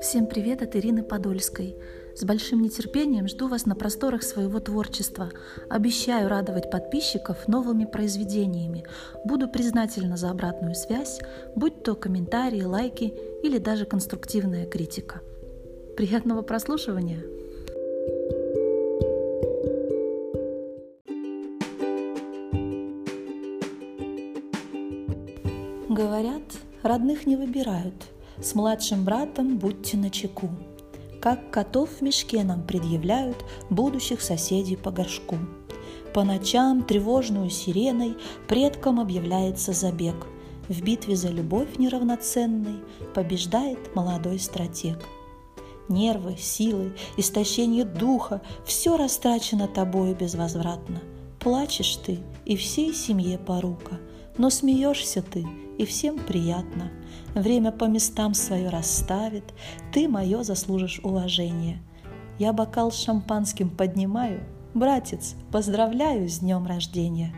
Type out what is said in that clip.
Всем привет от Ирины Подольской. С большим нетерпением жду вас на просторах своего творчества. Обещаю радовать подписчиков новыми произведениями. Буду признательна за обратную связь, будь то комментарии, лайки или даже конструктивная критика. Приятного прослушивания! Говорят, родных не выбирают. С младшим братом будьте начеку. Как котов в мешке нам предъявляют будущих соседей по горшку. По ночам тревожную сиреной предкам объявляется забег. В битве за любовь неравноценной побеждает молодой стратег. Нервы, силы, истощение духа – все растрачено тобою безвозвратно. Плачешь ты, и всей семье порука, но смеешься ты, и всем приятно. Время по местам свое расставит, ты мое заслужишь уважение. Я бокал с шампанским поднимаю, братец, поздравляю с днем рождения.